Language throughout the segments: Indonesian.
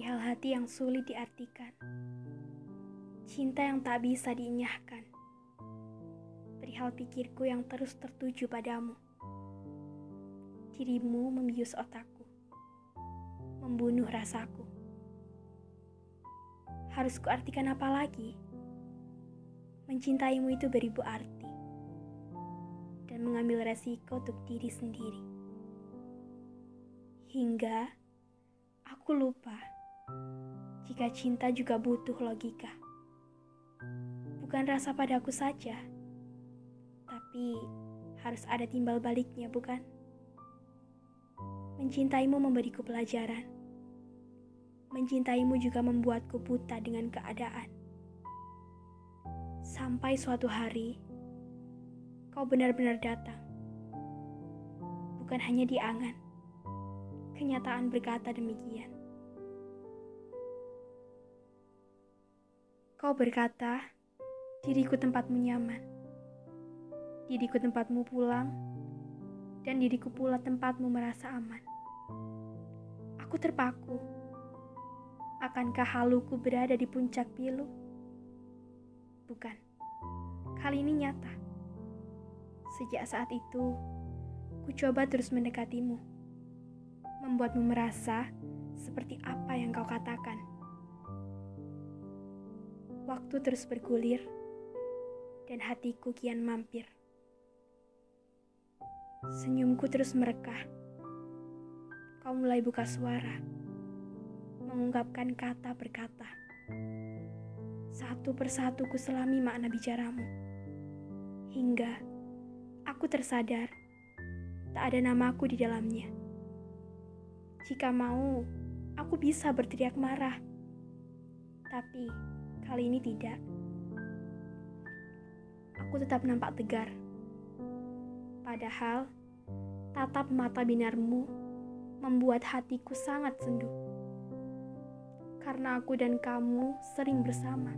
perihal hati yang sulit diartikan, cinta yang tak bisa diinyahkan, perihal pikirku yang terus tertuju padamu. Dirimu membius otakku, membunuh rasaku. Harus kuartikan apa lagi? Mencintaimu itu beribu arti dan mengambil resiko untuk diri sendiri. Hingga aku lupa jika cinta juga butuh logika. Bukan rasa padaku saja, tapi harus ada timbal baliknya, bukan? Mencintaimu memberiku pelajaran. Mencintaimu juga membuatku buta dengan keadaan. Sampai suatu hari, kau benar-benar datang. Bukan hanya di angan. Kenyataan berkata demikian. Kau berkata, diriku tempatmu nyaman. Diriku tempatmu pulang, dan diriku pula tempatmu merasa aman. Aku terpaku. Akankah haluku berada di puncak pilu? Bukan. Kali ini nyata. Sejak saat itu, ku coba terus mendekatimu. Membuatmu merasa seperti apa yang kau katakan. Waktu terus bergulir, dan hatiku kian mampir. Senyumku terus merekah kau mulai buka suara, mengungkapkan kata berkata. Satu persatu ku selami makna bicaramu. Hingga aku tersadar tak ada namaku di dalamnya. Jika mau, aku bisa berteriak marah. Tapi kali ini tidak. Aku tetap nampak tegar. Padahal tatap mata binarmu membuat hatiku sangat sendu. Karena aku dan kamu sering bersama,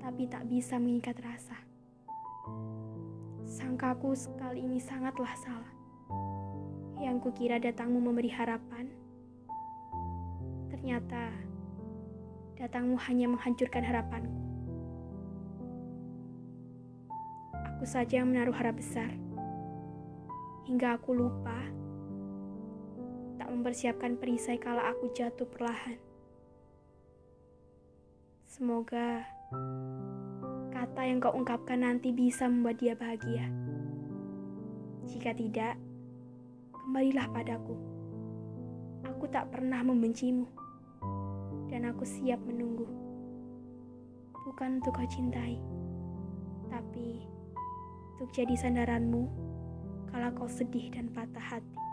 tapi tak bisa mengikat rasa. Sangkaku sekali ini sangatlah salah. Yang kukira datangmu memberi harapan, ternyata datangmu hanya menghancurkan harapanku. Aku saja yang menaruh harap besar, hingga aku lupa tak mempersiapkan perisai kala aku jatuh perlahan. Semoga kata yang kau ungkapkan nanti bisa membuat dia bahagia. Jika tidak, kembalilah padaku. Aku tak pernah membencimu, dan aku siap menunggu. Bukan untuk kau cintai, tapi untuk jadi sandaranmu kalau kau sedih dan patah hati.